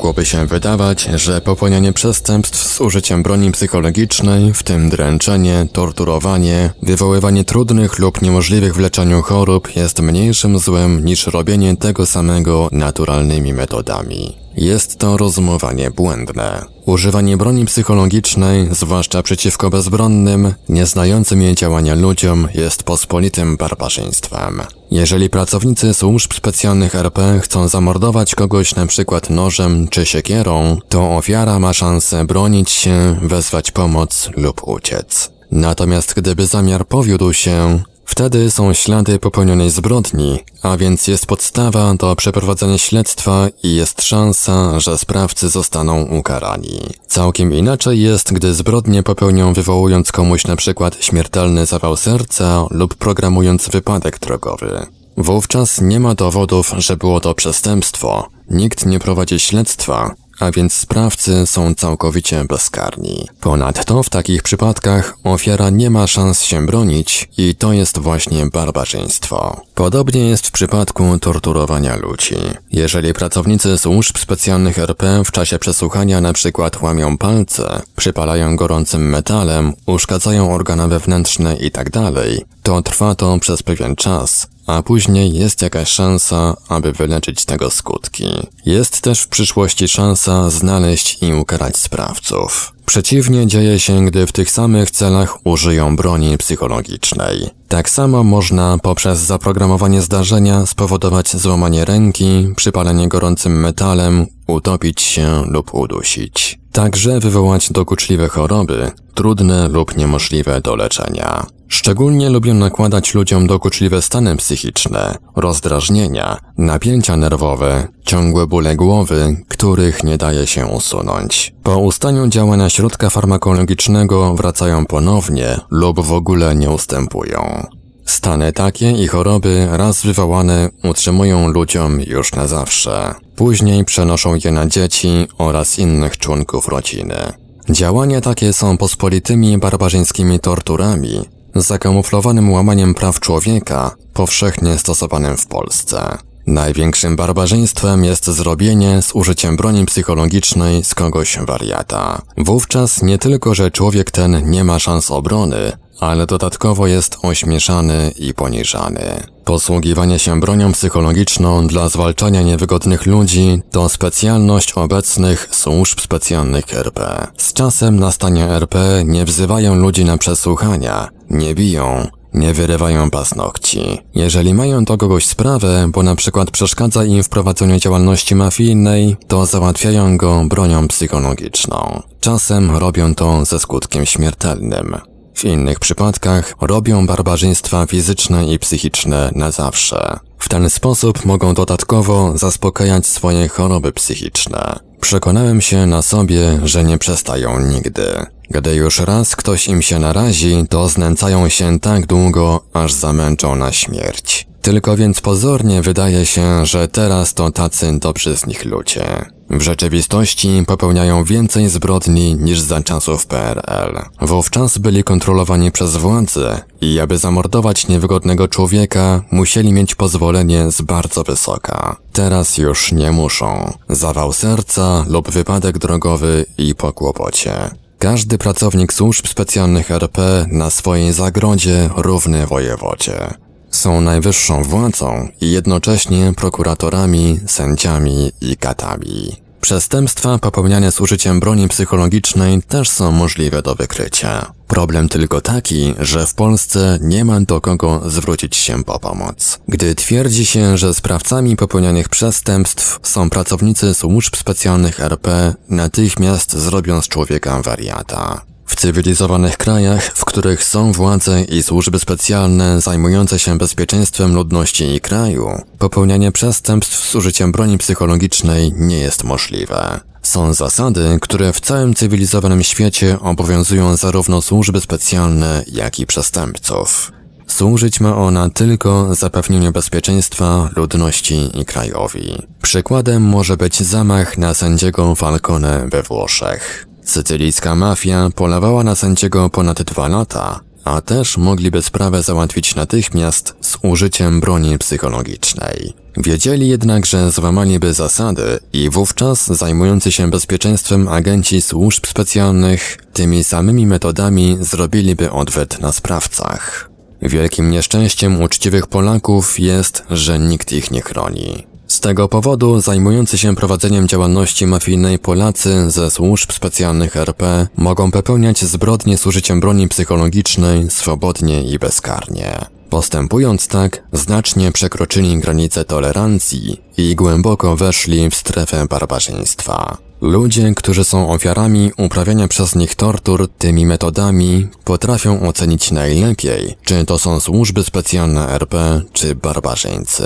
Mogłoby się wydawać, że popełnianie przestępstw z użyciem broni psychologicznej, w tym dręczenie, torturowanie, wywoływanie trudnych lub niemożliwych w leczeniu chorób jest mniejszym złem niż robienie tego samego naturalnymi metodami. Jest to rozumowanie błędne. Używanie broni psychologicznej, zwłaszcza przeciwko bezbronnym, nieznającym jej działania ludziom, jest pospolitym barbarzyństwem. Jeżeli pracownicy służb specjalnych RP chcą zamordować kogoś przykład nożem czy siekierą, to ofiara ma szansę bronić się, wezwać pomoc lub uciec. Natomiast gdyby zamiar powiódł się, Wtedy są ślady popełnionej zbrodni, a więc jest podstawa do przeprowadzenia śledztwa i jest szansa, że sprawcy zostaną ukarani. Całkiem inaczej jest, gdy zbrodnie popełnią wywołując komuś na przykład śmiertelny zawał serca lub programując wypadek drogowy. Wówczas nie ma dowodów, że było to przestępstwo. Nikt nie prowadzi śledztwa, a więc sprawcy są całkowicie bezkarni. Ponadto w takich przypadkach ofiara nie ma szans się bronić i to jest właśnie barbarzyństwo. Podobnie jest w przypadku torturowania ludzi. Jeżeli pracownicy służb specjalnych RP w czasie przesłuchania przykład łamią palce, przypalają gorącym metalem, uszkadzają organy wewnętrzne itd., tak to trwa to przez pewien czas, a później jest jakaś szansa, aby wyleczyć tego skutki. Jest też w przyszłości szansa znaleźć i ukarać sprawców. Przeciwnie dzieje się, gdy w tych samych celach użyją broni psychologicznej. Tak samo można poprzez zaprogramowanie zdarzenia spowodować złamanie ręki, przypalenie gorącym metalem, utopić się lub udusić. Także wywołać dokuczliwe choroby, trudne lub niemożliwe do leczenia. Szczególnie lubią nakładać ludziom dokuczliwe stany psychiczne, rozdrażnienia, napięcia nerwowe, ciągłe bóle głowy, których nie daje się usunąć. Po ustaniu działania środka farmakologicznego wracają ponownie lub w ogóle nie ustępują. Stany takie i choroby raz wywołane utrzymują ludziom już na zawsze. Później przenoszą je na dzieci oraz innych członków rodziny. Działania takie są pospolitymi barbarzyńskimi torturami, zakamuflowanym łamaniem praw człowieka, powszechnie stosowanym w Polsce. Największym barbarzyństwem jest zrobienie z użyciem broni psychologicznej z kogoś wariata. Wówczas nie tylko, że człowiek ten nie ma szans obrony, ale dodatkowo jest ośmieszany i poniżany. Posługiwanie się bronią psychologiczną dla zwalczania niewygodnych ludzi to specjalność obecnych służb specjalnych RP. Z czasem na stanie RP nie wzywają ludzi na przesłuchania, nie biją, nie wyrywają paznokci. Jeżeli mają do kogoś sprawę, bo na przykład przeszkadza im w prowadzeniu działalności mafijnej, to załatwiają go bronią psychologiczną. Czasem robią to ze skutkiem śmiertelnym. W innych przypadkach robią barbarzyństwa fizyczne i psychiczne na zawsze. W ten sposób mogą dodatkowo zaspokajać swoje choroby psychiczne. Przekonałem się na sobie, że nie przestają nigdy. Gdy już raz ktoś im się narazi, to znęcają się tak długo, aż zamęczą na śmierć. Tylko więc pozornie wydaje się, że teraz to tacy dobrzy z nich ludzie. W rzeczywistości popełniają więcej zbrodni niż za czasów PRL. Wówczas byli kontrolowani przez władze i aby zamordować niewygodnego człowieka, musieli mieć pozwolenie z bardzo wysoka. Teraz już nie muszą. Zawał serca lub wypadek drogowy i po kłopocie. Każdy pracownik służb specjalnych RP na swojej zagrodzie równy wojewodzie. Są najwyższą władzą i jednocześnie prokuratorami, sędziami i katami. Przestępstwa popełniane z użyciem broni psychologicznej też są możliwe do wykrycia. Problem tylko taki, że w Polsce nie ma do kogo zwrócić się po pomoc. Gdy twierdzi się, że sprawcami popełnianych przestępstw są pracownicy służb specjalnych RP, natychmiast zrobią z człowieka wariata. Cywilizowanych krajach, w których są władze i służby specjalne zajmujące się bezpieczeństwem ludności i kraju, popełnianie przestępstw z użyciem broni psychologicznej nie jest możliwe. Są zasady, które w całym cywilizowanym świecie obowiązują zarówno służby specjalne, jak i przestępców. Służyć ma ona tylko zapewnieniu bezpieczeństwa ludności i krajowi. Przykładem może być zamach na sędziego Falcone we Włoszech. Sycylijska mafia polewała na sędziego ponad dwa lata, a też mogliby sprawę załatwić natychmiast z użyciem broni psychologicznej. Wiedzieli jednak, że złamaliby zasady i wówczas zajmujący się bezpieczeństwem agenci służb specjalnych tymi samymi metodami zrobiliby odwet na sprawcach. Wielkim nieszczęściem uczciwych Polaków jest, że nikt ich nie chroni. Z tego powodu zajmujący się prowadzeniem działalności mafijnej Polacy ze służb specjalnych RP mogą popełniać zbrodnie z użyciem broni psychologicznej swobodnie i bezkarnie. Postępując tak, znacznie przekroczyli granice tolerancji i głęboko weszli w strefę barbarzyństwa. Ludzie, którzy są ofiarami uprawiania przez nich tortur tymi metodami, potrafią ocenić najlepiej, czy to są służby specjalne RP, czy barbarzyńcy.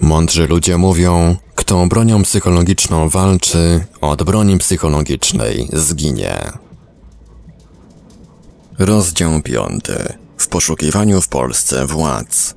Mądrzy ludzie mówią, kto bronią psychologiczną walczy, od broni psychologicznej zginie. Rozdział 5. W poszukiwaniu w Polsce władz.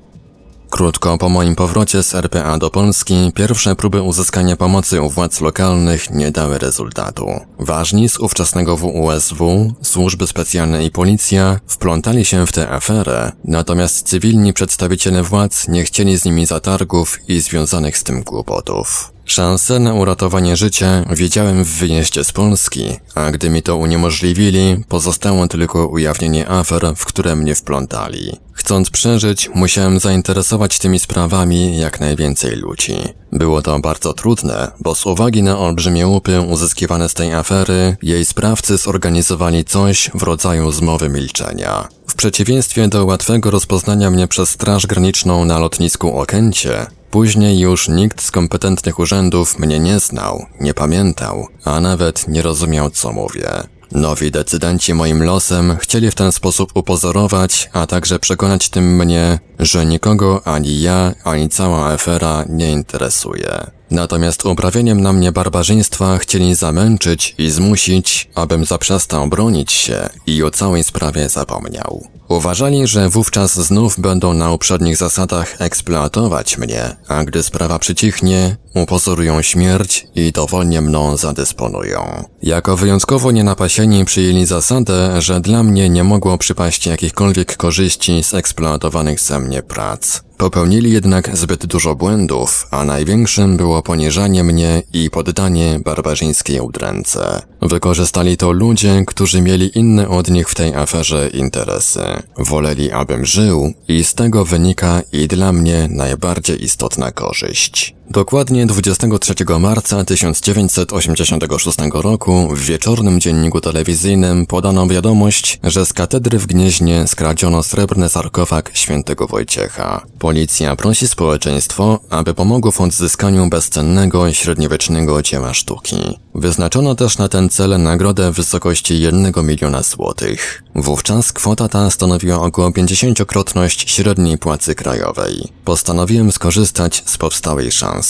Krótko po moim powrocie z RPA do Polski, pierwsze próby uzyskania pomocy u władz lokalnych nie dały rezultatu. Ważni z ówczesnego WUSW, służby specjalne i policja wplątali się w tę aferę, natomiast cywilni przedstawiciele władz nie chcieli z nimi zatargów i związanych z tym kłopotów. Szansę na uratowanie życia widziałem w wyjeździe z Polski, a gdy mi to uniemożliwili, pozostało tylko ujawnienie afer, w które mnie wplątali. Chcąc przeżyć, musiałem zainteresować tymi sprawami jak najwięcej ludzi. Było to bardzo trudne, bo z uwagi na olbrzymie łupy uzyskiwane z tej afery, jej sprawcy zorganizowali coś w rodzaju zmowy milczenia. W przeciwieństwie do łatwego rozpoznania mnie przez Straż Graniczną na lotnisku Okęcie, Później już nikt z kompetentnych urzędów mnie nie znał, nie pamiętał, a nawet nie rozumiał co mówię. Nowi decydenci moim losem chcieli w ten sposób upozorować, a także przekonać tym mnie, że nikogo ani ja, ani cała afera nie interesuje. Natomiast uprawieniem na mnie barbarzyństwa chcieli zamęczyć i zmusić, abym zaprzestał bronić się i o całej sprawie zapomniał. Uważali, że wówczas znów będą na uprzednich zasadach eksploatować mnie, a gdy sprawa przycichnie, upozorują śmierć i dowolnie mną zadysponują. Jako wyjątkowo nienapasieni przyjęli zasadę, że dla mnie nie mogło przypaść jakichkolwiek korzyści z eksploatowanych ze mnie prac. Popełnili jednak zbyt dużo błędów, a największym było poniżanie mnie i poddanie barbarzyńskiej udręce. Wykorzystali to ludzie, którzy mieli inne od nich w tej aferze interesy. Woleli, abym żył i z tego wynika i dla mnie najbardziej istotna korzyść. Dokładnie 23 marca 1986 roku w wieczornym dzienniku telewizyjnym podano wiadomość, że z katedry w Gnieźnie skradziono srebrny sarkofag świętego Wojciecha. Policja prosi społeczeństwo, aby pomogło w odzyskaniu bezcennego średniowiecznego dzieła sztuki. Wyznaczono też na ten cel nagrodę w wysokości 1 miliona złotych. Wówczas kwota ta stanowiła około 50-krotność średniej płacy krajowej. Postanowiłem skorzystać z powstałej szansy.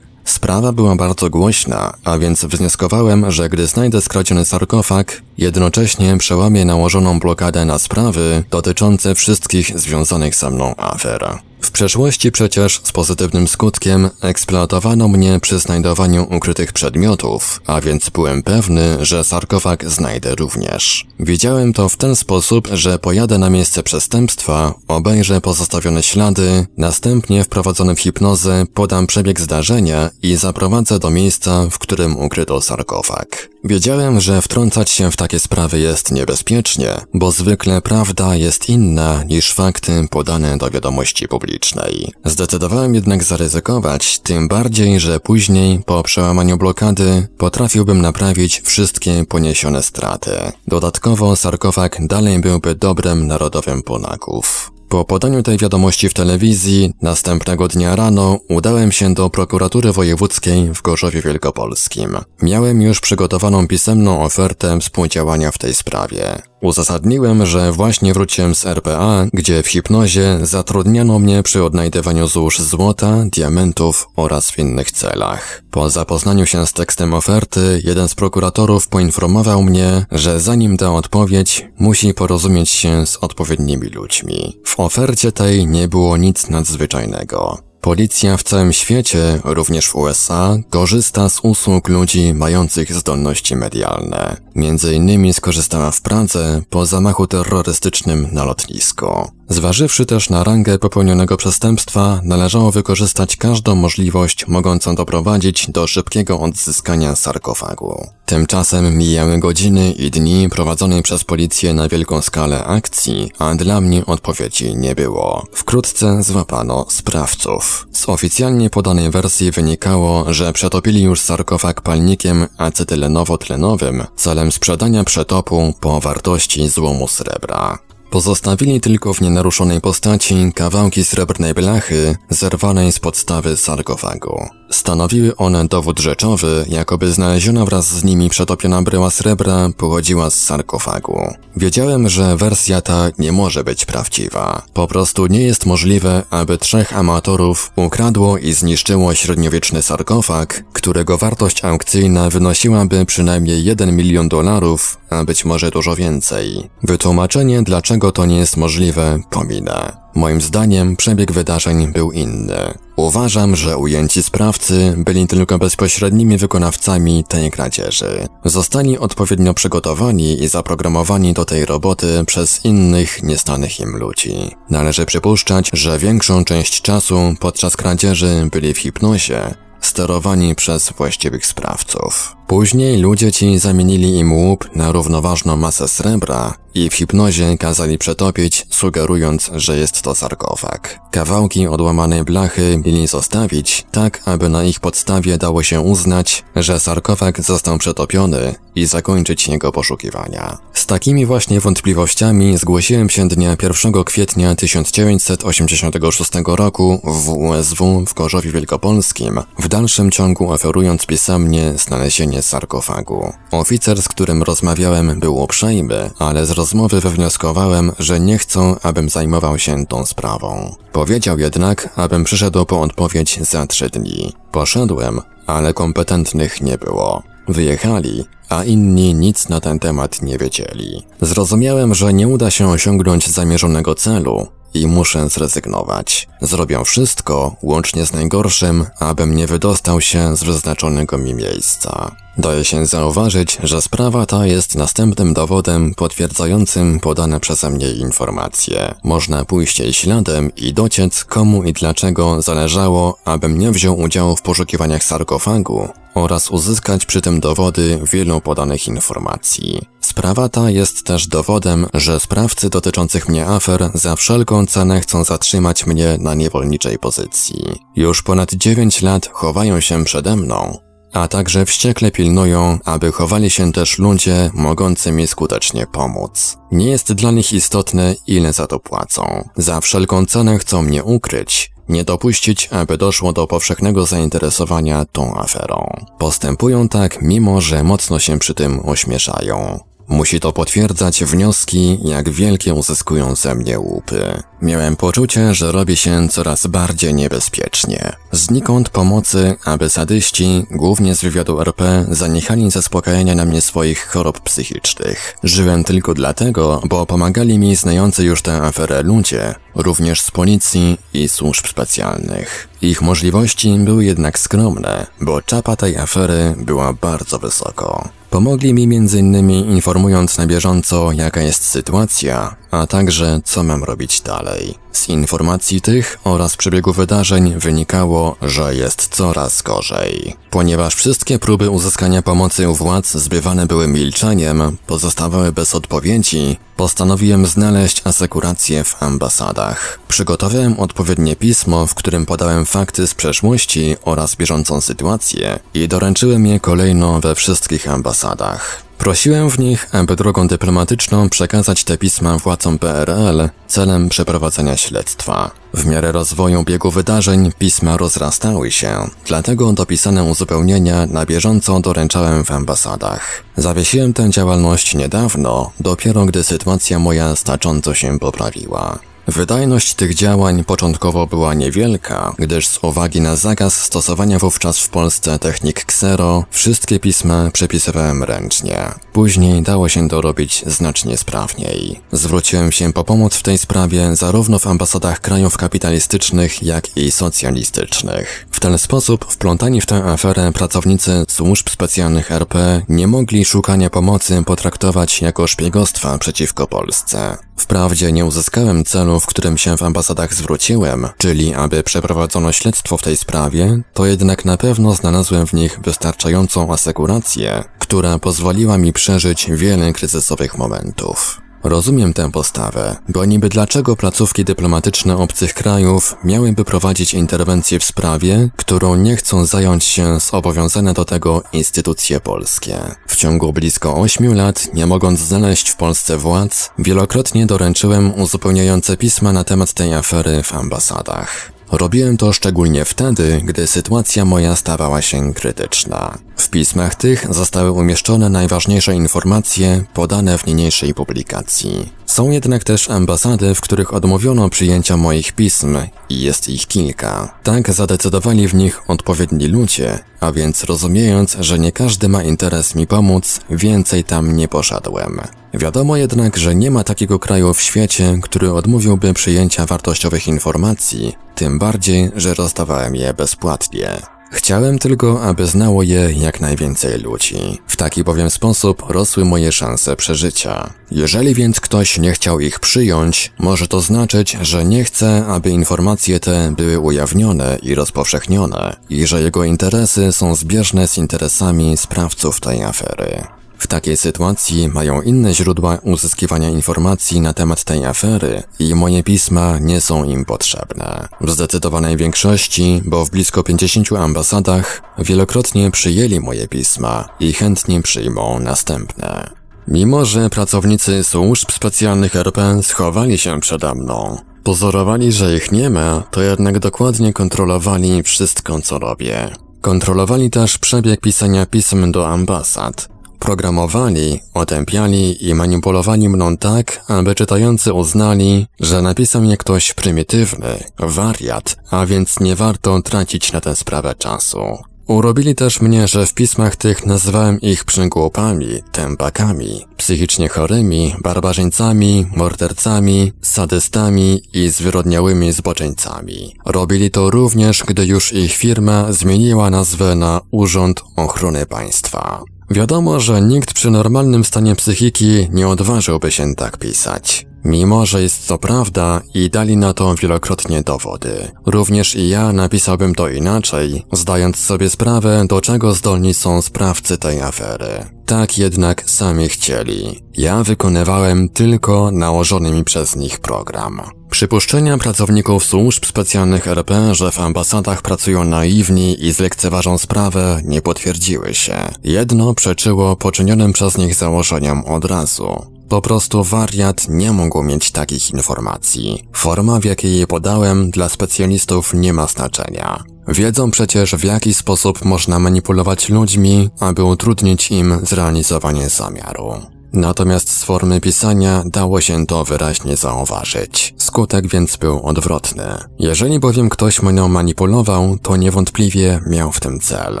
Sprawa była bardzo głośna, a więc wnioskowałem, że gdy znajdę skradziony sarkofag, jednocześnie przełamię nałożoną blokadę na sprawy dotyczące wszystkich związanych ze mną afer. W przeszłości przecież z pozytywnym skutkiem eksploatowano mnie przy znajdowaniu ukrytych przedmiotów, a więc byłem pewny, że sarkofag znajdę również. Widziałem to w ten sposób, że pojadę na miejsce przestępstwa, obejrzę pozostawione ślady, następnie wprowadzony w hipnozę podam przebieg zdarzenia i zaprowadzę do miejsca, w którym ukryto sarkofag. Wiedziałem, że wtrącać się w takie sprawy jest niebezpiecznie, bo zwykle prawda jest inna niż fakty podane do wiadomości publicznej. Zdecydowałem jednak zaryzykować, tym bardziej, że później, po przełamaniu blokady, potrafiłbym naprawić wszystkie poniesione straty. Dodatkowo sarkofag dalej byłby dobrem narodowym Polaków. Po podaniu tej wiadomości w telewizji, następnego dnia rano udałem się do prokuratury wojewódzkiej w Gorzowie Wielkopolskim. Miałem już przygotowaną pisemną ofertę współdziałania w tej sprawie. Uzasadniłem, że właśnie wróciłem z RPA, gdzie w hipnozie zatrudniano mnie przy odnajdywaniu złóż złota, diamentów oraz w innych celach. Po zapoznaniu się z tekstem oferty, jeden z prokuratorów poinformował mnie, że zanim da odpowiedź, musi porozumieć się z odpowiednimi ludźmi. W ofercie tej nie było nic nadzwyczajnego. Policja w całym świecie, również w USA, korzysta z usług ludzi mających zdolności medialne. Między innymi skorzystała w Pradze po zamachu terrorystycznym na lotnisko. Zważywszy też na rangę popełnionego przestępstwa, należało wykorzystać każdą możliwość mogącą doprowadzić do szybkiego odzyskania sarkofagu. Tymczasem mijały godziny i dni prowadzonej przez policję na wielką skalę akcji, a dla mnie odpowiedzi nie było. Wkrótce złapano sprawców. Z oficjalnie podanej wersji wynikało, że przetopili już sarkofag palnikiem acetylenowo-tlenowym celem sprzedania przetopu po wartości złomu srebra. Pozostawili tylko w nienaruszonej postaci kawałki srebrnej blachy zerwanej z podstawy sarkofagu. Stanowiły one dowód rzeczowy, jakoby znaleziona wraz z nimi przetopiona bryła srebra pochodziła z sarkofagu. Wiedziałem, że wersja ta nie może być prawdziwa. Po prostu nie jest możliwe, aby trzech amatorów ukradło i zniszczyło średniowieczny sarkofag, którego wartość aukcyjna wynosiłaby przynajmniej 1 milion dolarów, a być może dużo więcej. Wytłumaczenie, dlaczego to nie jest możliwe, pominę. Moim zdaniem przebieg wydarzeń był inny. Uważam, że ujęci sprawcy byli tylko bezpośrednimi wykonawcami tej kradzieży. Zostali odpowiednio przygotowani i zaprogramowani do tej roboty przez innych, niestanych im ludzi. Należy przypuszczać, że większą część czasu podczas kradzieży byli w hipnozie, sterowani przez właściwych sprawców. Później ludzie ci zamienili im łup na równoważną masę srebra i w hipnozie kazali przetopić, sugerując, że jest to sarkofag. Kawałki odłamanej blachy mieli zostawić, tak aby na ich podstawie dało się uznać, że sarkofag został przetopiony i zakończyć jego poszukiwania. Z takimi właśnie wątpliwościami zgłosiłem się dnia 1 kwietnia 1986 roku w USW w Gorzowie Wielkopolskim, w dalszym ciągu oferując pisemnie znalezienie sarkofagu. Oficer, z którym rozmawiałem, był uprzejmy, ale z rozmowy wywnioskowałem, że nie chcą, abym zajmował się tą sprawą. Powiedział jednak, abym przyszedł po odpowiedź za trzy dni. Poszedłem, ale kompetentnych nie było. Wyjechali, a inni nic na ten temat nie wiedzieli. Zrozumiałem, że nie uda się osiągnąć zamierzonego celu i muszę zrezygnować. Zrobią wszystko, łącznie z najgorszym, abym nie wydostał się z wyznaczonego mi miejsca. Daje się zauważyć, że sprawa ta jest następnym dowodem potwierdzającym podane przeze mnie informacje. Można pójść jej śladem i dociec komu i dlaczego zależało, abym nie wziął udziału w poszukiwaniach sarkofagu oraz uzyskać przy tym dowody wielu podanych informacji. Sprawa ta jest też dowodem, że sprawcy dotyczących mnie afer za wszelką cenę chcą zatrzymać mnie na niewolniczej pozycji. Już ponad 9 lat chowają się przede mną, a także wściekle pilnują, aby chowali się też ludzie mogący mi skutecznie pomóc. Nie jest dla nich istotne, ile za to płacą. Za wszelką cenę chcą mnie ukryć, nie dopuścić, aby doszło do powszechnego zainteresowania tą aferą. Postępują tak, mimo że mocno się przy tym ośmieszają. Musi to potwierdzać wnioski, jak wielkie uzyskują ze mnie łupy. Miałem poczucie, że robi się coraz bardziej niebezpiecznie. Znikąd pomocy, aby sadyści, głównie z wywiadu RP, zaniechali zaspokajania na mnie swoich chorób psychicznych. Żyłem tylko dlatego, bo pomagali mi znający już tę aferę ludzie, również z policji i służb specjalnych. Ich możliwości były jednak skromne, bo czapa tej afery była bardzo wysoko. Pomogli mi m.in. informując na bieżąco, jaka jest sytuacja, a także co mam robić dalej. Z informacji tych oraz przebiegu wydarzeń wynikało, że jest coraz gorzej. Ponieważ wszystkie próby uzyskania pomocy u władz zbywane były milczeniem, pozostawały bez odpowiedzi, postanowiłem znaleźć asekurację w ambasadach. Przygotowałem odpowiednie pismo, w którym podałem fakty z przeszłości oraz bieżącą sytuację i doręczyłem je kolejno we wszystkich ambasadach. Prosiłem w nich, aby drogą dyplomatyczną przekazać te pisma władcom PRL celem przeprowadzenia śledztwa. W miarę rozwoju biegu wydarzeń pisma rozrastały się, dlatego dopisane uzupełnienia na bieżąco doręczałem w ambasadach. Zawiesiłem tę działalność niedawno, dopiero gdy sytuacja moja znacząco się poprawiła. Wydajność tych działań początkowo była niewielka, gdyż z uwagi na zakaz stosowania wówczas w Polsce technik Xero, wszystkie pisma przepisywałem ręcznie. Później dało się to robić znacznie sprawniej. Zwróciłem się po pomoc w tej sprawie zarówno w ambasadach krajów kapitalistycznych, jak i socjalistycznych. W ten sposób wplątani w tę aferę pracownicy służb specjalnych RP nie mogli szukania pomocy potraktować jako szpiegostwa przeciwko Polsce. Wprawdzie nie uzyskałem celu, w którym się w ambasadach zwróciłem, czyli aby przeprowadzono śledztwo w tej sprawie, to jednak na pewno znalazłem w nich wystarczającą asekurację, która pozwoliła mi przeżyć wiele kryzysowych momentów. Rozumiem tę postawę, bo niby dlaczego placówki dyplomatyczne obcych krajów miałyby prowadzić interwencję w sprawie, którą nie chcą zająć się zobowiązane do tego instytucje polskie. W ciągu blisko 8 lat, nie mogąc znaleźć w Polsce władz, wielokrotnie doręczyłem uzupełniające pisma na temat tej afery w ambasadach. Robiłem to szczególnie wtedy, gdy sytuacja moja stawała się krytyczna. W pismach tych zostały umieszczone najważniejsze informacje podane w niniejszej publikacji. Są jednak też ambasady, w których odmówiono przyjęcia moich pism i jest ich kilka. Tak zadecydowali w nich odpowiedni ludzie, a więc rozumiejąc, że nie każdy ma interes mi pomóc, więcej tam nie poszedłem. Wiadomo jednak, że nie ma takiego kraju w świecie, który odmówiłby przyjęcia wartościowych informacji, tym bardziej, że rozdawałem je bezpłatnie. Chciałem tylko, aby znało je jak najwięcej ludzi. W taki bowiem sposób rosły moje szanse przeżycia. Jeżeli więc ktoś nie chciał ich przyjąć, może to znaczyć, że nie chce, aby informacje te były ujawnione i rozpowszechnione i że jego interesy są zbieżne z interesami sprawców tej afery. W takiej sytuacji mają inne źródła uzyskiwania informacji na temat tej afery i moje pisma nie są im potrzebne. W zdecydowanej większości, bo w blisko 50 ambasadach, wielokrotnie przyjęli moje pisma i chętnie przyjmą następne. Mimo, że pracownicy służb specjalnych RP schowali się przede mną, pozorowali, że ich nie ma, to jednak dokładnie kontrolowali wszystko, co robię. Kontrolowali też przebieg pisania pism do ambasad, Programowali, otępiali i manipulowali mną tak, aby czytający uznali, że napisał je ktoś prymitywny, wariat, a więc nie warto tracić na tę sprawę czasu. Urobili też mnie, że w pismach tych nazywałem ich przygłupami, tępakami, psychicznie chorymi, barbarzyńcami, mordercami, sadystami i zwyrodniałymi zboczeńcami. Robili to również, gdy już ich firma zmieniła nazwę na Urząd Ochrony Państwa. Wiadomo, że nikt przy normalnym stanie psychiki nie odważyłby się tak pisać. Mimo, że jest to prawda i dali na to wielokrotnie dowody. Również i ja napisałbym to inaczej, zdając sobie sprawę, do czego zdolni są sprawcy tej afery. Tak jednak sami chcieli. Ja wykonywałem tylko nałożony mi przez nich program. Przypuszczenia pracowników służb specjalnych RP, że w ambasadach pracują naiwni i zlekceważą sprawę, nie potwierdziły się. Jedno przeczyło poczynionym przez nich założeniom od razu. Po prostu wariat nie mógł mieć takich informacji. Forma, w jakiej je podałem, dla specjalistów nie ma znaczenia. Wiedzą przecież, w jaki sposób można manipulować ludźmi, aby utrudnić im zrealizowanie zamiaru. Natomiast z formy pisania dało się to wyraźnie zauważyć. Skutek więc był odwrotny. Jeżeli bowiem ktoś mną manipulował, to niewątpliwie miał w tym cel.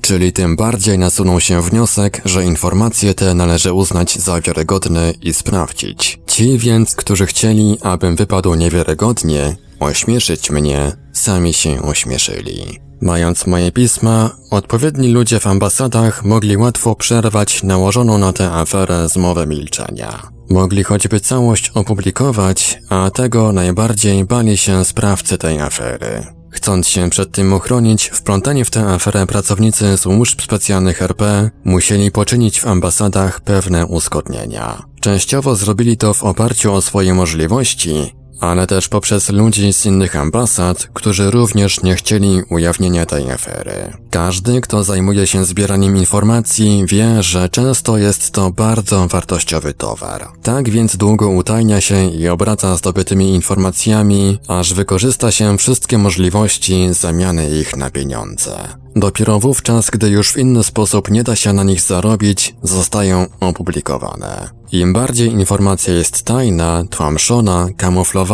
Czyli tym bardziej nasunął się wniosek, że informacje te należy uznać za wiarygodne i sprawdzić. Ci więc, którzy chcieli, abym wypadł niewiarygodnie, ośmieszyć mnie, sami się ośmieszyli. Mając moje pisma, odpowiedni ludzie w ambasadach mogli łatwo przerwać nałożoną na tę aferę zmowę milczenia. Mogli choćby całość opublikować, a tego najbardziej bali się sprawcy tej afery. Chcąc się przed tym uchronić, wplątani w tę aferę pracownicy służb specjalnych RP musieli poczynić w ambasadach pewne uzgodnienia. Częściowo zrobili to w oparciu o swoje możliwości, ale też poprzez ludzi z innych ambasad, którzy również nie chcieli ujawnienia tej afery. Każdy, kto zajmuje się zbieraniem informacji, wie, że często jest to bardzo wartościowy towar. Tak więc długo utajnia się i obraca zdobytymi informacjami, aż wykorzysta się wszystkie możliwości zamiany ich na pieniądze. Dopiero wówczas, gdy już w inny sposób nie da się na nich zarobić, zostają opublikowane. Im bardziej informacja jest tajna, tłamszona, kamuflowana,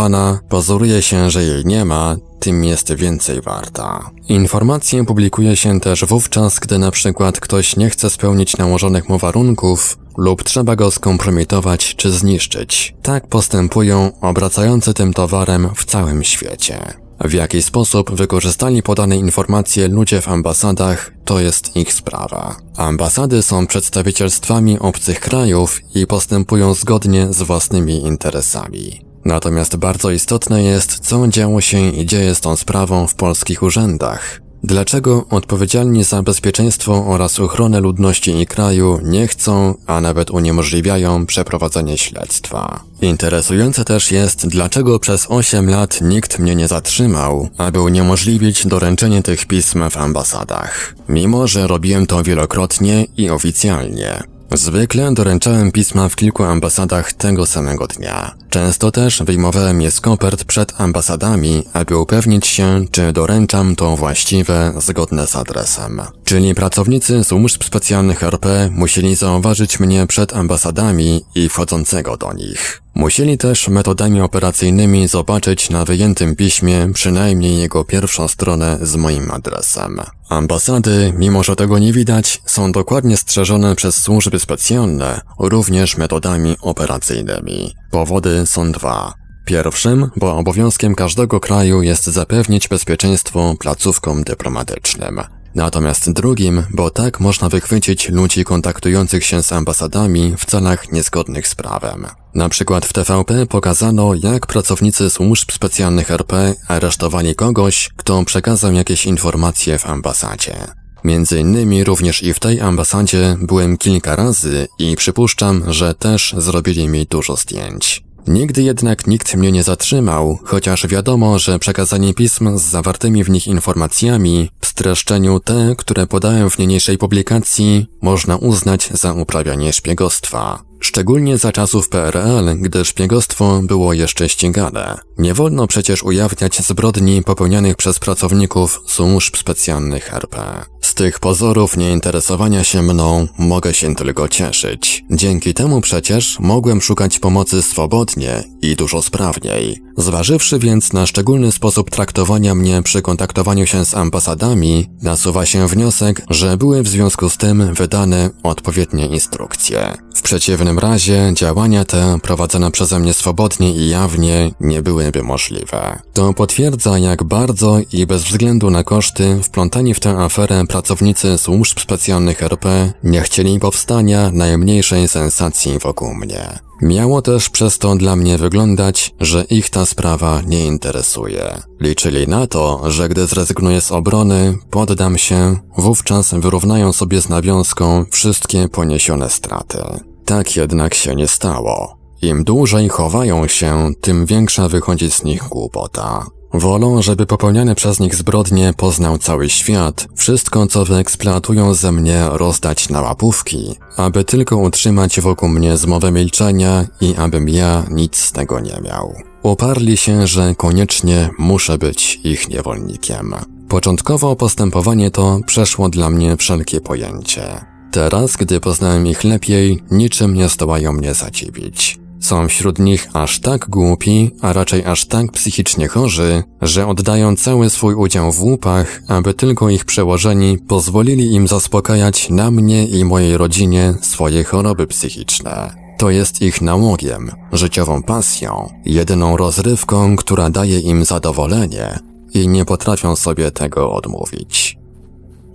pozoruje się, że jej nie ma, tym jest więcej warta. Informacje publikuje się też wówczas, gdy na przykład ktoś nie chce spełnić nałożonych mu warunków lub trzeba go skompromitować czy zniszczyć. Tak postępują obracający tym towarem w całym świecie. W jaki sposób wykorzystali podane informacje ludzie w ambasadach, to jest ich sprawa. Ambasady są przedstawicielstwami obcych krajów i postępują zgodnie z własnymi interesami. Natomiast bardzo istotne jest, co działo się i dzieje z tą sprawą w polskich urzędach. Dlaczego odpowiedzialni za bezpieczeństwo oraz ochronę ludności i kraju nie chcą, a nawet uniemożliwiają przeprowadzenie śledztwa? Interesujące też jest, dlaczego przez 8 lat nikt mnie nie zatrzymał, aby uniemożliwić doręczenie tych pism w ambasadach. Mimo, że robiłem to wielokrotnie i oficjalnie. Zwykle doręczałem pisma w kilku ambasadach tego samego dnia. Często też wyjmowałem je z kopert przed ambasadami, aby upewnić się, czy doręczam to właściwe, zgodne z adresem. Czyli pracownicy służb specjalnych RP musieli zauważyć mnie przed ambasadami i wchodzącego do nich. Musieli też metodami operacyjnymi zobaczyć na wyjętym piśmie przynajmniej jego pierwszą stronę z moim adresem. Ambasady, mimo że tego nie widać, są dokładnie strzeżone przez służby specjalne, również metodami operacyjnymi. Powody są dwa. Pierwszym, bo obowiązkiem każdego kraju jest zapewnić bezpieczeństwo placówkom dyplomatycznym. Natomiast drugim, bo tak można wychwycić ludzi kontaktujących się z ambasadami w celach niezgodnych z prawem. Na przykład w TVP pokazano, jak pracownicy służb specjalnych RP aresztowali kogoś, kto przekazał jakieś informacje w ambasadzie. Między innymi również i w tej ambasadzie byłem kilka razy i przypuszczam, że też zrobili mi dużo zdjęć. Nigdy jednak nikt mnie nie zatrzymał, chociaż wiadomo, że przekazanie pism z zawartymi w nich informacjami w streszczeniu te, które podałem w niniejszej publikacji, można uznać za uprawianie szpiegostwa. Szczególnie za czasów PRL, gdy szpiegostwo było jeszcze ścigane. Nie wolno przecież ujawniać zbrodni popełnianych przez pracowników służb specjalnych RP. Z tych pozorów nieinteresowania się mną mogę się tylko cieszyć. Dzięki temu przecież mogłem szukać pomocy swobodnie i dużo sprawniej. Zważywszy więc na szczególny sposób traktowania mnie przy kontaktowaniu się z ambasadami, nasuwa się wniosek, że były w związku z tym wydane odpowiednie instrukcje. W przeciwnym razie działania te prowadzone przeze mnie swobodnie i jawnie nie byłyby możliwe. To potwierdza jak bardzo i bez względu na koszty wplątani w tę aferę pracownicy służb specjalnych RP nie chcieli powstania najmniejszej sensacji wokół mnie. Miało też przez to dla mnie wyglądać, że ich ta sprawa nie interesuje. Liczyli na to, że gdy zrezygnuję z obrony, poddam się, wówczas wyrównają sobie z nawiązką wszystkie poniesione straty. Tak jednak się nie stało. Im dłużej chowają się, tym większa wychodzi z nich głupota. Wolą, żeby popełniane przez nich zbrodnie poznał cały świat, wszystko co wyeksploatują ze mnie rozdać na łapówki, aby tylko utrzymać wokół mnie zmowę milczenia i abym ja nic z tego nie miał. Uparli się, że koniecznie muszę być ich niewolnikiem. Początkowo postępowanie to przeszło dla mnie wszelkie pojęcie. Teraz, gdy poznałem ich lepiej, niczym nie zdołają mnie zadziwić. Są wśród nich aż tak głupi, a raczej aż tak psychicznie chorzy, że oddają cały swój udział w łupach, aby tylko ich przełożeni pozwolili im zaspokajać na mnie i mojej rodzinie swoje choroby psychiczne. To jest ich nałogiem, życiową pasją, jedyną rozrywką, która daje im zadowolenie i nie potrafią sobie tego odmówić.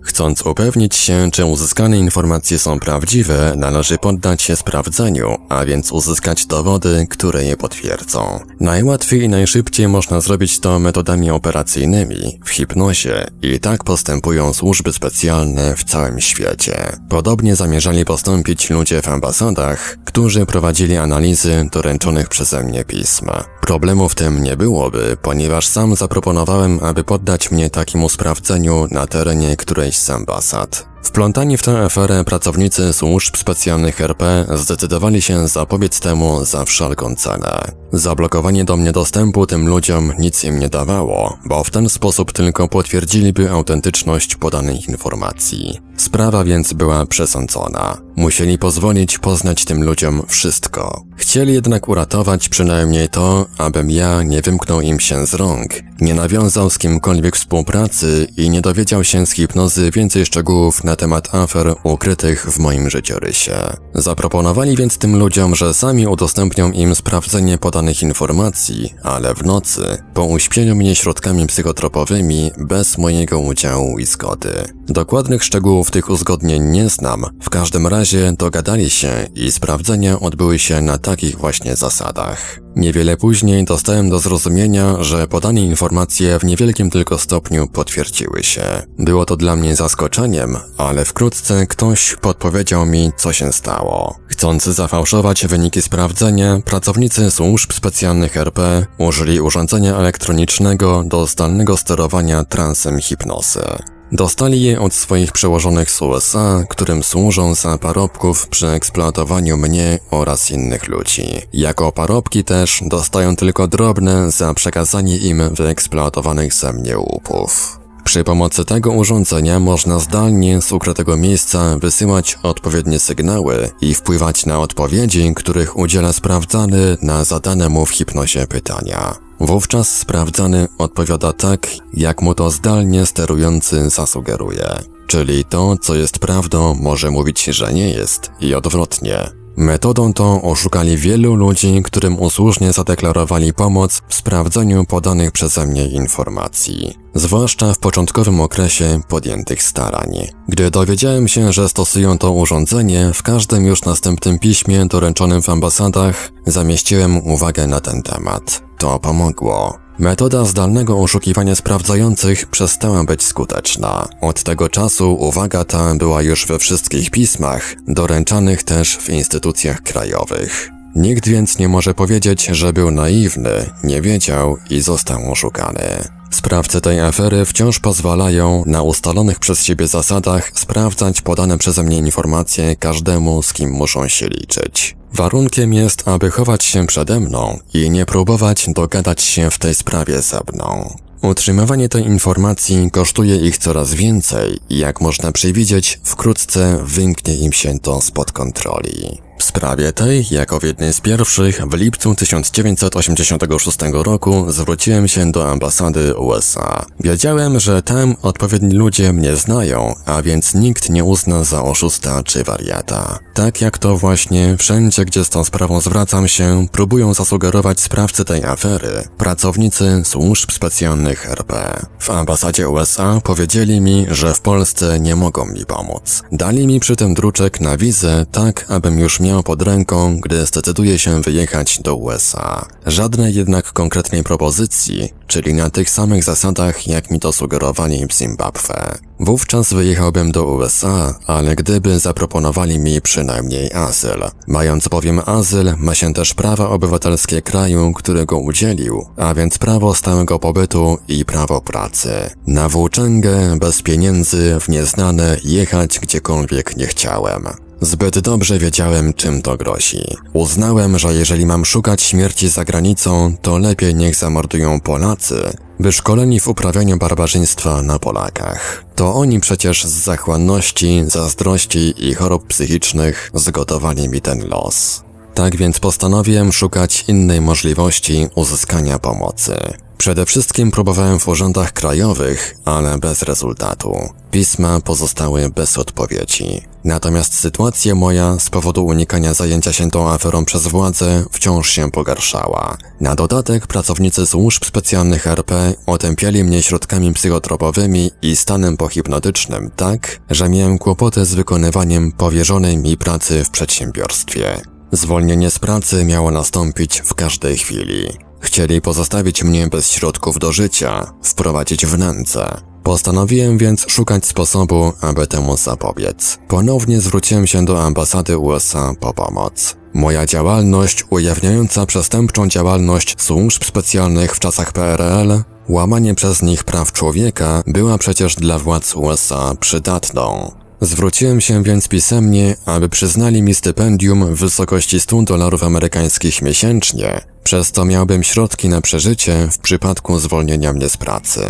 Chcąc upewnić się, czy uzyskane informacje są prawdziwe, należy poddać się sprawdzeniu, a więc uzyskać dowody, które je potwierdzą. Najłatwiej i najszybciej można zrobić to metodami operacyjnymi, w hipnozie i tak postępują służby specjalne w całym świecie. Podobnie zamierzali postąpić ludzie w ambasadach, którzy prowadzili analizy doręczonych przeze mnie pism. Problemu w tym nie byłoby, ponieważ sam zaproponowałem, aby poddać mnie takiemu sprawdzeniu na terenie którejś z ambasad. Wplątani w tę aferę pracownicy służb specjalnych RP zdecydowali się zapobiec temu za wszelką cenę. Zablokowanie do mnie dostępu tym ludziom nic im nie dawało, bo w ten sposób tylko potwierdziliby autentyczność podanych informacji. Sprawa więc była przesądzona. Musieli pozwolić poznać tym ludziom wszystko. Chcieli jednak uratować przynajmniej to, abym ja nie wymknął im się z rąk, nie nawiązał z kimkolwiek współpracy i nie dowiedział się z hipnozy więcej szczegółów na temat afer ukrytych w moim życiorysie. Zaproponowali więc tym ludziom, że sami udostępnią im sprawdzenie podanych informacji, ale w nocy, po uśpieniu mnie środkami psychotropowymi bez mojego udziału i zgody. Dokładnych szczegółów tych uzgodnień nie znam, w każdym razie dogadali się i sprawdzenia odbyły się na takich właśnie zasadach. Niewiele później dostałem do zrozumienia, że podane informacje w niewielkim tylko stopniu potwierdziły się. Było to dla mnie zaskoczeniem, ale wkrótce ktoś podpowiedział mi, co się stało. Chcąc zafałszować wyniki sprawdzenia, pracownicy służb specjalnych RP użyli urządzenia elektronicznego do zdalnego sterowania transem hipnozy. Dostali je od swoich przełożonych z USA, którym służą za parobków przy eksploatowaniu mnie oraz innych ludzi. Jako parobki też dostają tylko drobne za przekazanie im wyeksploatowanych ze mnie łupów. Przy pomocy tego urządzenia można zdalnie z ukrytego miejsca wysyłać odpowiednie sygnały i wpływać na odpowiedzi, których udziela sprawdzany na zadane mu w hipnozie pytania. Wówczas sprawdzany odpowiada tak, jak mu to zdalnie sterujący zasugeruje. Czyli to, co jest prawdą, może mówić, że nie jest i odwrotnie. Metodą tą oszukali wielu ludzi, którym usłużnie zadeklarowali pomoc w sprawdzeniu podanych przeze mnie informacji, zwłaszcza w początkowym okresie podjętych starań. Gdy dowiedziałem się, że stosują to urządzenie, w każdym już następnym piśmie doręczonym w ambasadach zamieściłem uwagę na ten temat. To pomogło. Metoda zdalnego oszukiwania sprawdzających przestała być skuteczna. Od tego czasu uwaga ta była już we wszystkich pismach, doręczanych też w instytucjach krajowych. Nikt więc nie może powiedzieć, że był naiwny, nie wiedział i został oszukany. Sprawcy tej afery wciąż pozwalają na ustalonych przez siebie zasadach sprawdzać podane przeze mnie informacje każdemu, z kim muszą się liczyć. Warunkiem jest, aby chować się przede mną i nie próbować dogadać się w tej sprawie ze mną. Utrzymywanie tej informacji kosztuje ich coraz więcej i jak można przewidzieć, wkrótce wymknie im się to spod kontroli. W sprawie tej, jako w jednej z pierwszych, w lipcu 1986 roku zwróciłem się do ambasady USA. Wiedziałem, że tam odpowiedni ludzie mnie znają, a więc nikt nie uzna za oszusta czy wariata. Tak jak to właśnie wszędzie, gdzie z tą sprawą zwracam się, próbują zasugerować sprawcy tej afery, pracownicy służb specjalnych RP. W ambasadzie USA powiedzieli mi, że w Polsce nie mogą mi pomóc. Dali mi przy tym druczek na wizę, tak abym już miał pod ręką, gdy zdecyduje się wyjechać do USA. Żadnej jednak konkretnej propozycji, czyli na tych samych zasadach, jak mi to sugerowali w Zimbabwe. Wówczas wyjechałbym do USA, ale gdyby zaproponowali mi przynajmniej azyl. Mając bowiem azyl, ma się też prawa obywatelskie kraju, którego udzielił, a więc prawo stałego pobytu i prawo pracy. Na włóczęgę, bez pieniędzy, w nieznane, jechać gdziekolwiek nie chciałem. Zbyt dobrze wiedziałem, czym to grozi. Uznałem, że jeżeli mam szukać śmierci za granicą, to lepiej niech zamordują Polacy, wyszkoleni w uprawianiu barbarzyństwa na Polakach. To oni przecież z zachłanności, zazdrości i chorób psychicznych zgotowali mi ten los. Tak więc postanowiłem szukać innej możliwości uzyskania pomocy. Przede wszystkim próbowałem w urzędach krajowych, ale bez rezultatu. Pisma pozostały bez odpowiedzi. Natomiast sytuacja moja z powodu unikania zajęcia się tą aferą przez władze wciąż się pogarszała. Na dodatek pracownicy służb specjalnych RP otępiali mnie środkami psychotropowymi i stanem pohipnotycznym tak, że miałem kłopoty z wykonywaniem powierzonej mi pracy w przedsiębiorstwie. Zwolnienie z pracy miało nastąpić w każdej chwili. Chcieli pozostawić mnie bez środków do życia, wprowadzić w nędzę. Postanowiłem więc szukać sposobu, aby temu zapobiec. Ponownie zwróciłem się do ambasady USA po pomoc. Moja działalność ujawniająca przestępczą działalność służb specjalnych w czasach PRL, łamanie przez nich praw człowieka była przecież dla władz USA przydatną. Zwróciłem się więc pisemnie, aby przyznali mi stypendium w wysokości 100 dolarów amerykańskich miesięcznie, przez co miałbym środki na przeżycie w przypadku zwolnienia mnie z pracy.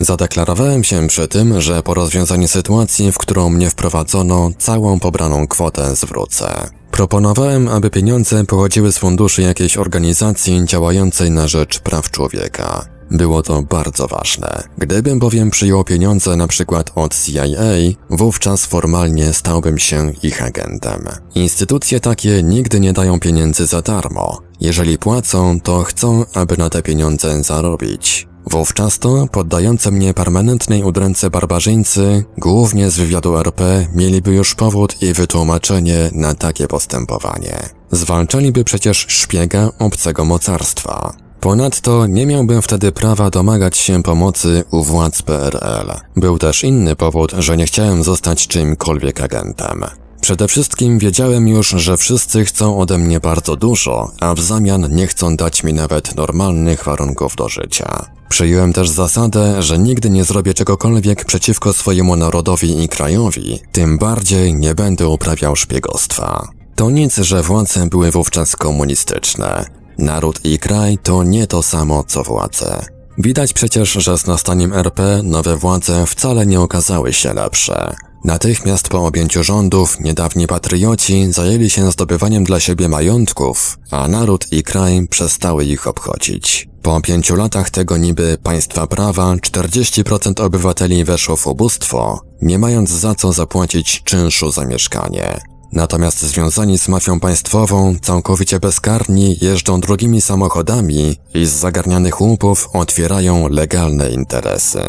Zadeklarowałem się przy tym, że po rozwiązaniu sytuacji, w którą mnie wprowadzono, całą pobraną kwotę zwrócę. Proponowałem, aby pieniądze pochodziły z funduszy jakiejś organizacji działającej na rzecz praw człowieka. Było to bardzo ważne. Gdybym bowiem przyjął pieniądze na przykład od CIA, wówczas formalnie stałbym się ich agentem. Instytucje takie nigdy nie dają pieniędzy za darmo. Jeżeli płacą, to chcą, aby na te pieniądze zarobić. Wówczas to poddające mnie permanentnej udręce barbarzyńcy, głównie z wywiadu RP, mieliby już powód i wytłumaczenie na takie postępowanie. Zwalczaliby przecież szpiega obcego mocarstwa. Ponadto nie miałbym wtedy prawa domagać się pomocy u władz PRL. Był też inny powód, że nie chciałem zostać czymkolwiek agentem. Przede wszystkim wiedziałem już, że wszyscy chcą ode mnie bardzo dużo, a w zamian nie chcą dać mi nawet normalnych warunków do życia. Przyjąłem też zasadę, że nigdy nie zrobię czegokolwiek przeciwko swojemu narodowi i krajowi, tym bardziej nie będę uprawiał szpiegostwa. To nic, że władze były wówczas komunistyczne. Naród i kraj to nie to samo co władze. Widać przecież, że z nastaniem RP nowe władze wcale nie okazały się lepsze. Natychmiast po objęciu rządów niedawni patrioci zajęli się zdobywaniem dla siebie majątków, a naród i kraj przestały ich obchodzić. Po pięciu latach tego niby państwa prawa 40% obywateli weszło w ubóstwo, nie mając za co zapłacić czynszu za mieszkanie. Natomiast związani z mafią państwową, całkowicie bezkarni, jeżdżą drogimi samochodami i z zagarnianych łupów otwierają legalne interesy.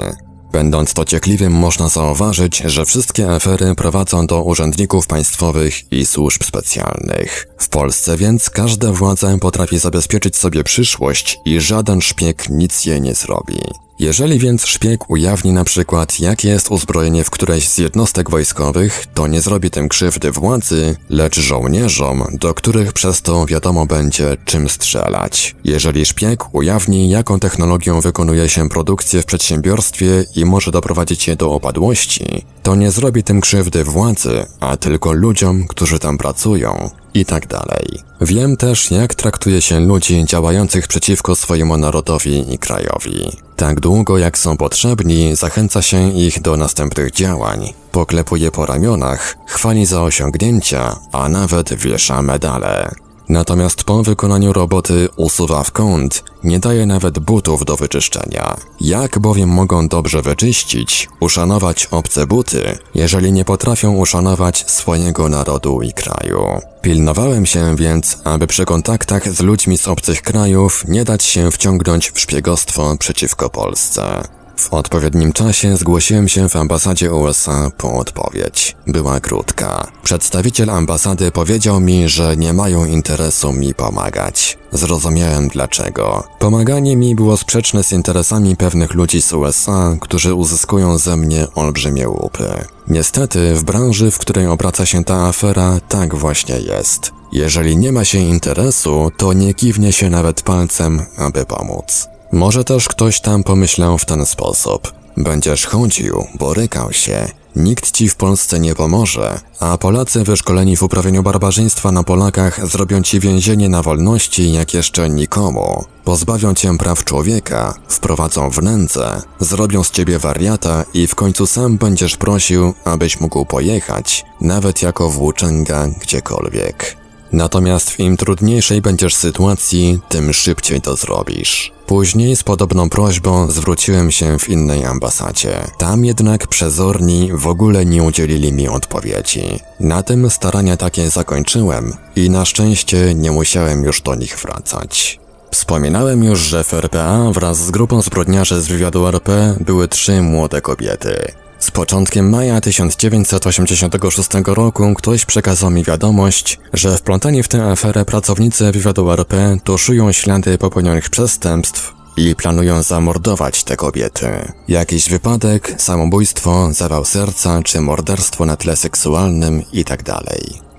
Będąc dociekliwym można zauważyć, że wszystkie afery prowadzą do urzędników państwowych i służb specjalnych. W Polsce więc każda władza potrafi zabezpieczyć sobie przyszłość i żaden szpieg nic jej nie zrobi. Jeżeli więc szpieg ujawni na przykład, jakie jest uzbrojenie w którejś z jednostek wojskowych, to nie zrobi tym krzywdy władzy, lecz żołnierzom, do których przez to wiadomo będzie czym strzelać. Jeżeli szpieg ujawni, jaką technologią wykonuje się produkcję w przedsiębiorstwie i może doprowadzić je do opadłości, to nie zrobi tym krzywdy władzy, a tylko ludziom, którzy tam pracują i tak dalej. Wiem też, jak traktuje się ludzi działających przeciwko swojemu narodowi i krajowi. Tak długo jak są potrzebni, zachęca się ich do następnych działań. Poklepuje po ramionach, chwali za osiągnięcia, a nawet wiesza medale. Natomiast po wykonaniu roboty usuwa w kąt, nie daje nawet butów do wyczyszczenia. Jak bowiem mogą dobrze wyczyścić, uszanować obce buty, jeżeli nie potrafią uszanować swojego narodu i kraju? Pilnowałem się więc, aby przy kontaktach z ludźmi z obcych krajów nie dać się wciągnąć w szpiegostwo przeciwko Polsce. W odpowiednim czasie zgłosiłem się w ambasadzie USA po odpowiedź. Była krótka. Przedstawiciel ambasady powiedział mi, że nie mają interesu mi pomagać. Zrozumiałem dlaczego. Pomaganie mi było sprzeczne z interesami pewnych ludzi z USA, którzy uzyskują ze mnie olbrzymie łupy. Niestety, w branży, w której obraca się ta afera, tak właśnie jest. Jeżeli nie ma się interesu, to nie kiwnie się nawet palcem, aby pomóc. Może też ktoś tam pomyślał w ten sposób. Będziesz chodził, borykał się, nikt ci w Polsce nie pomoże, a Polacy wyszkoleni w uprawianiu barbarzyństwa na Polakach zrobią ci więzienie na wolności jak jeszcze nikomu. Pozbawią cię praw człowieka, wprowadzą w nędzę, zrobią z ciebie wariata i w końcu sam będziesz prosił, abyś mógł pojechać, nawet jako włóczęga gdziekolwiek. Natomiast w im trudniejszej będziesz sytuacji, tym szybciej to zrobisz. Później z podobną prośbą zwróciłem się w innej ambasadzie. Tam jednak przezorni w ogóle nie udzielili mi odpowiedzi. Na tym starania takie zakończyłem i na szczęście nie musiałem już do nich wracać. Wspominałem już, że w RPA wraz z grupą zbrodniarzy z wywiadu RP były trzy młode kobiety. Z początkiem maja 1986 roku ktoś przekazał mi wiadomość, że wplątani w tę aferę pracownicy wywiadu RP tuszują ślady popełnionych przestępstw i planują zamordować te kobiety. Jakiś wypadek, samobójstwo, zawał serca czy morderstwo na tle seksualnym itd.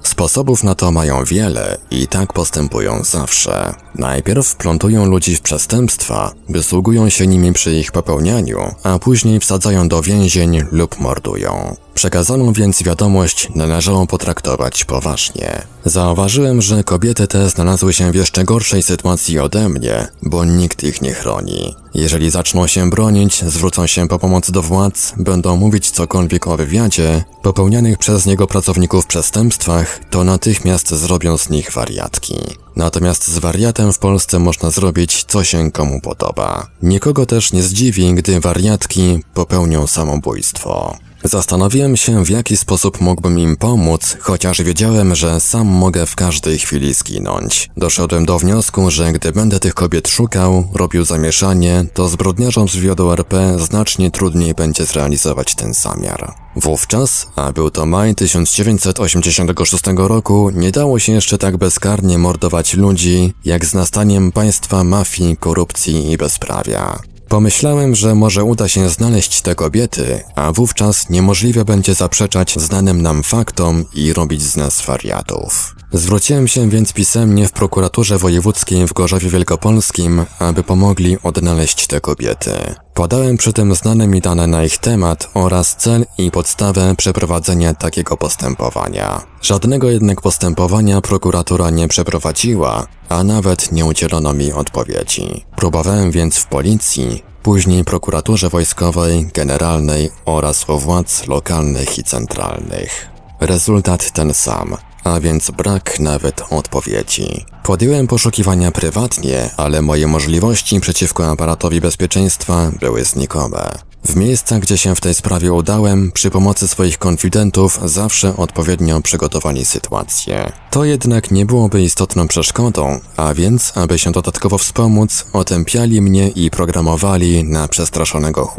Sposobów na to mają wiele i tak postępują zawsze. Najpierw wplątują ludzi w przestępstwa, wysługują się nimi przy ich popełnianiu, a później wsadzają do więzień lub mordują. Przekazaną więc wiadomość należało potraktować poważnie. Zauważyłem, że kobiety te znalazły się w jeszcze gorszej sytuacji ode mnie, bo nikt ich nie chroni. Jeżeli zaczną się bronić, zwrócą się po pomoc do władz, będą mówić cokolwiek o wywiadzie, popełnianych przez niego pracowników przestępstwach, to natychmiast zrobią z nich wariatki. Natomiast z wariatem w Polsce można zrobić co się komu podoba. Nikogo też nie zdziwi, gdy wariatki popełnią samobójstwo. Zastanowiłem się, w jaki sposób mógłbym im pomóc, chociaż wiedziałem, że sam mogę w każdej chwili zginąć. Doszedłem do wniosku, że gdy będę tych kobiet szukał, robił zamieszanie, to zbrodniarzom z wywiadu RP znacznie trudniej będzie zrealizować ten zamiar. Wówczas, a był to maj 1986 roku, nie dało się jeszcze tak bezkarnie mordować ludzi, jak z nastaniem państwa mafii, korupcji i bezprawia. Pomyślałem, że może uda się znaleźć te kobiety, a wówczas niemożliwe będzie zaprzeczać znanym nam faktom i robić z nas wariatów. Zwróciłem się więc pisemnie w prokuraturze wojewódzkiej w Gorzowie Wielkopolskim, aby pomogli odnaleźć te kobiety. Podałem przy tym znane mi dane na ich temat oraz cel i podstawę przeprowadzenia takiego postępowania. Żadnego jednak postępowania prokuratura nie przeprowadziła, a nawet nie udzielono mi odpowiedzi. Próbowałem więc w policji, później prokuraturze wojskowej, generalnej oraz u władz lokalnych i centralnych. Rezultat ten sam a więc brak nawet odpowiedzi. Podjąłem poszukiwania prywatnie, ale moje możliwości przeciwko aparatowi bezpieczeństwa były znikome. W miejscach, gdzie się w tej sprawie udałem, przy pomocy swoich konfidentów zawsze odpowiednio przygotowali sytuację. To jednak nie byłoby istotną przeszkodą, a więc, aby się dodatkowo wspomóc, otępiali mnie i programowali na przestraszonego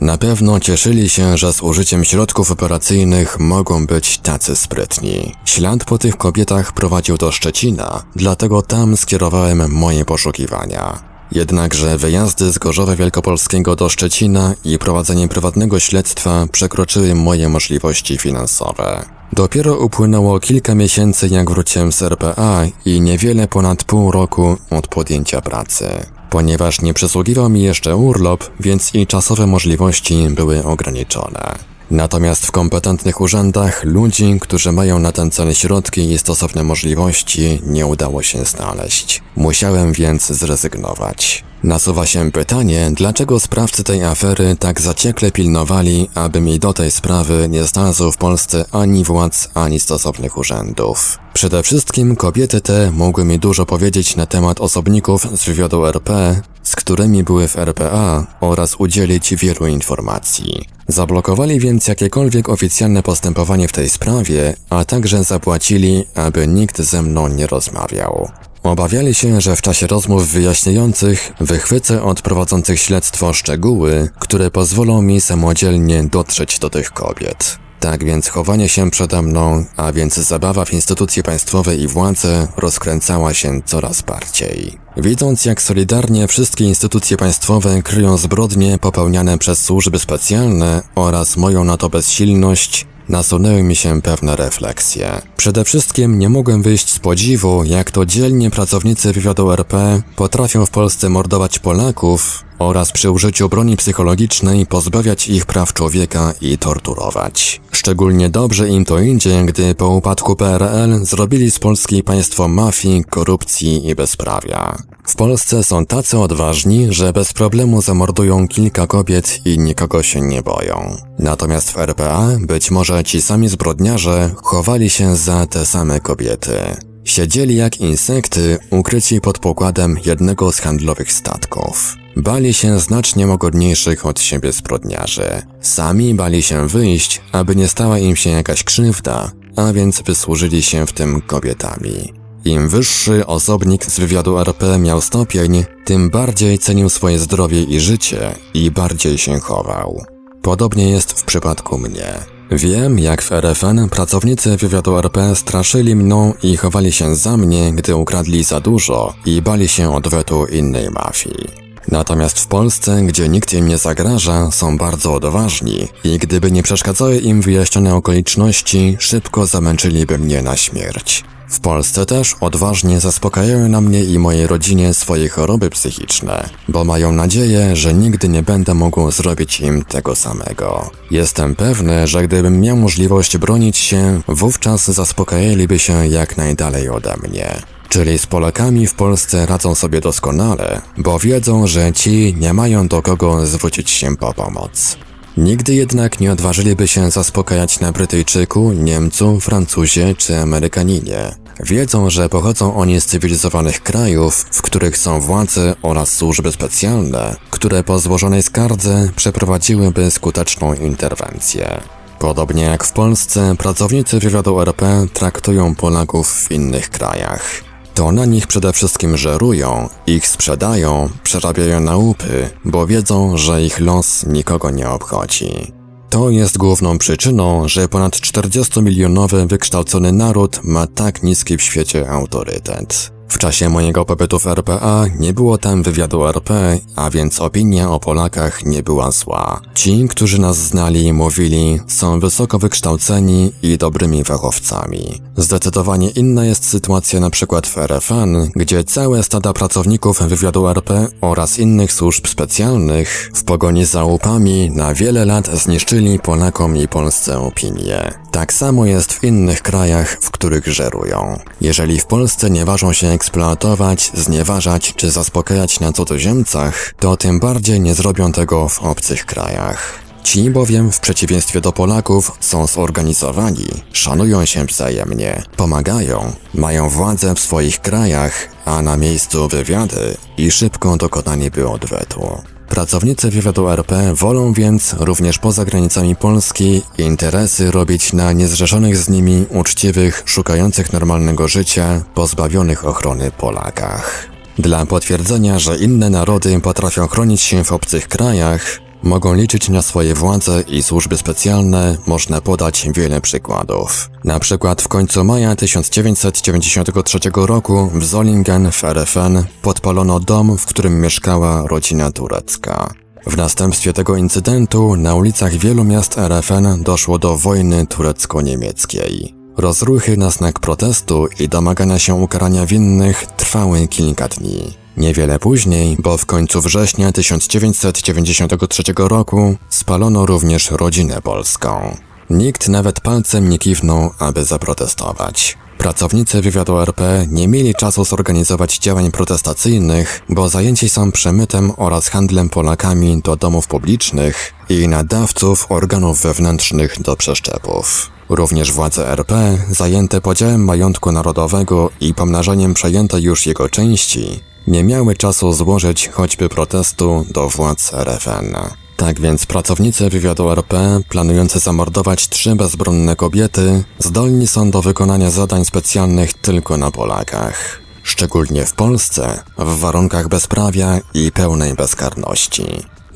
Na pewno cieszyli się, że z użyciem środków operacyjnych mogą być tacy sprytni. Ślad po tych kobietach prowadził do Szczecina, dlatego tam skierowałem moje poszukiwania. Jednakże wyjazdy z Gorzowa Wielkopolskiego do Szczecina i prowadzenie prywatnego śledztwa przekroczyły moje możliwości finansowe. Dopiero upłynęło kilka miesięcy jak wróciłem z RPA i niewiele ponad pół roku od podjęcia pracy. Ponieważ nie przysługiwał mi jeszcze urlop, więc i czasowe możliwości były ograniczone. Natomiast w kompetentnych urzędach ludzi, którzy mają na ten cel środki i stosowne możliwości, nie udało się znaleźć. Musiałem więc zrezygnować. Nasuwa się pytanie, dlaczego sprawcy tej afery tak zaciekle pilnowali, aby mi do tej sprawy nie znalazł w Polsce ani władz, ani stosownych urzędów. Przede wszystkim kobiety te mogły mi dużo powiedzieć na temat osobników z wywiadu RP, z którymi były w RPA oraz udzielić wielu informacji. Zablokowali więc jakiekolwiek oficjalne postępowanie w tej sprawie, a także zapłacili, aby nikt ze mną nie rozmawiał. Obawiali się, że w czasie rozmów wyjaśniających wychwycę od prowadzących śledztwo szczegóły, które pozwolą mi samodzielnie dotrzeć do tych kobiet. Tak więc chowanie się przede mną, a więc zabawa w instytucje państwowe i władze rozkręcała się coraz bardziej. Widząc jak solidarnie wszystkie instytucje państwowe kryją zbrodnie popełniane przez służby specjalne oraz moją na to bezsilność, nasunęły mi się pewne refleksje. Przede wszystkim nie mogłem wyjść z podziwu, jak to dzielnie pracownicy wywiadu RP potrafią w Polsce mordować Polaków oraz przy użyciu broni psychologicznej pozbawiać ich praw człowieka i torturować. Szczególnie dobrze im to idzie, gdy po upadku PRL zrobili z Polski państwo mafii, korupcji i bezprawia. W Polsce są tacy odważni, że bez problemu zamordują kilka kobiet i nikogo się nie boją. Natomiast w RPA być może ci sami zbrodniarze chowali się za te same kobiety. Siedzieli jak insekty, ukryci pod pokładem jednego z handlowych statków. Bali się znacznie łagodniejszych od siebie zbrodniarzy. Sami bali się wyjść, aby nie stała im się jakaś krzywda, a więc wysłużyli się w tym kobietami. Im wyższy osobnik z wywiadu RP miał stopień, tym bardziej cenił swoje zdrowie i życie i bardziej się chował. Podobnie jest w przypadku mnie. Wiem, jak w RFN pracownicy wywiadu RP straszyli mną i chowali się za mnie, gdy ukradli za dużo i bali się odwetu innej mafii. Natomiast w Polsce, gdzie nikt im nie zagraża, są bardzo odważni i gdyby nie przeszkadzały im wyjaśnione okoliczności, szybko zamęczyliby mnie na śmierć. W Polsce też odważnie zaspokajają na mnie i mojej rodzinie swoje choroby psychiczne, bo mają nadzieję, że nigdy nie będę mógł zrobić im tego samego. Jestem pewny, że gdybym miał możliwość bronić się, wówczas zaspokajaliby się jak najdalej ode mnie. Czyli z Polakami w Polsce radzą sobie doskonale, bo wiedzą, że ci nie mają do kogo zwrócić się po pomoc. Nigdy jednak nie odważyliby się zaspokajać na Brytyjczyku, Niemcu, Francuzie czy Amerykaninie. Wiedzą, że pochodzą oni z cywilizowanych krajów, w których są władze oraz służby specjalne, które po złożonej skardze przeprowadziłyby skuteczną interwencję. Podobnie jak w Polsce, pracownicy wywiadu RP traktują Polaków w innych krajach to na nich przede wszystkim żerują, ich sprzedają, przerabiają na łupy, bo wiedzą, że ich los nikogo nie obchodzi. To jest główną przyczyną, że ponad 40-milionowy wykształcony naród ma tak niski w świecie autorytet. W czasie mojego pobytu w RPA nie było tam wywiadu RP, a więc opinia o Polakach nie była zła. Ci, którzy nas znali, mówili, są wysoko wykształceni i dobrymi fachowcami. Zdecydowanie inna jest sytuacja np. w RFN, gdzie całe stada pracowników wywiadu RP oraz innych służb specjalnych w pogoni za łupami na wiele lat zniszczyli Polakom i Polsce opinię. Tak samo jest w innych krajach, w których żerują. Jeżeli w Polsce nie ważą się eksploatować, znieważać czy zaspokajać na cudzoziemcach, to tym bardziej nie zrobią tego w obcych krajach. Ci bowiem, w przeciwieństwie do Polaków, są zorganizowani, szanują się wzajemnie, pomagają, mają władzę w swoich krajach, a na miejscu wywiady i szybko dokonanie by odwetu. Pracownicy wywiadu RP wolą więc, również poza granicami Polski, interesy robić na niezrzeszonych z nimi, uczciwych, szukających normalnego życia, pozbawionych ochrony Polakach. Dla potwierdzenia, że inne narody potrafią chronić się w obcych krajach, Mogą liczyć na swoje władze i służby specjalne, można podać wiele przykładów. Na przykład w końcu maja 1993 roku w Zolingen w RFN podpalono dom, w którym mieszkała rodzina turecka. W następstwie tego incydentu na ulicach wielu miast RFN doszło do wojny turecko-niemieckiej. Rozruchy na znak protestu i domagania się ukarania winnych trwały kilka dni. Niewiele później, bo w końcu września 1993 roku, spalono również rodzinę polską. Nikt nawet palcem nie kiwnął, aby zaprotestować. Pracownicy wywiadu RP nie mieli czasu zorganizować działań protestacyjnych, bo zajęci są przemytem oraz handlem Polakami do domów publicznych i nadawców organów wewnętrznych do przeszczepów. Również władze RP, zajęte podziałem majątku narodowego i pomnażaniem przejętej już jego części, nie miały czasu złożyć choćby protestu do władz RFN. Tak więc pracownicy wywiadu RP, planujący zamordować trzy bezbronne kobiety, zdolni są do wykonania zadań specjalnych tylko na Polakach. Szczególnie w Polsce, w warunkach bezprawia i pełnej bezkarności.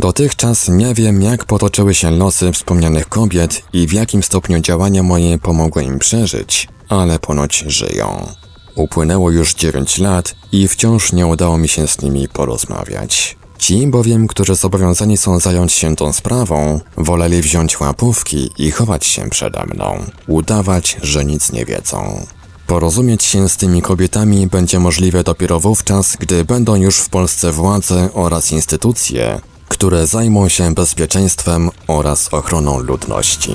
Dotychczas nie wiem, jak potoczyły się losy wspomnianych kobiet i w jakim stopniu działania moje pomogły im przeżyć, ale ponoć żyją. Upłynęło już 9 lat i wciąż nie udało mi się z nimi porozmawiać. Ci bowiem, którzy zobowiązani są zająć się tą sprawą, woleli wziąć łapówki i chować się przede mną, udawać, że nic nie wiedzą. Porozumieć się z tymi kobietami będzie możliwe dopiero wówczas, gdy będą już w Polsce władze oraz instytucje, które zajmą się bezpieczeństwem oraz ochroną ludności.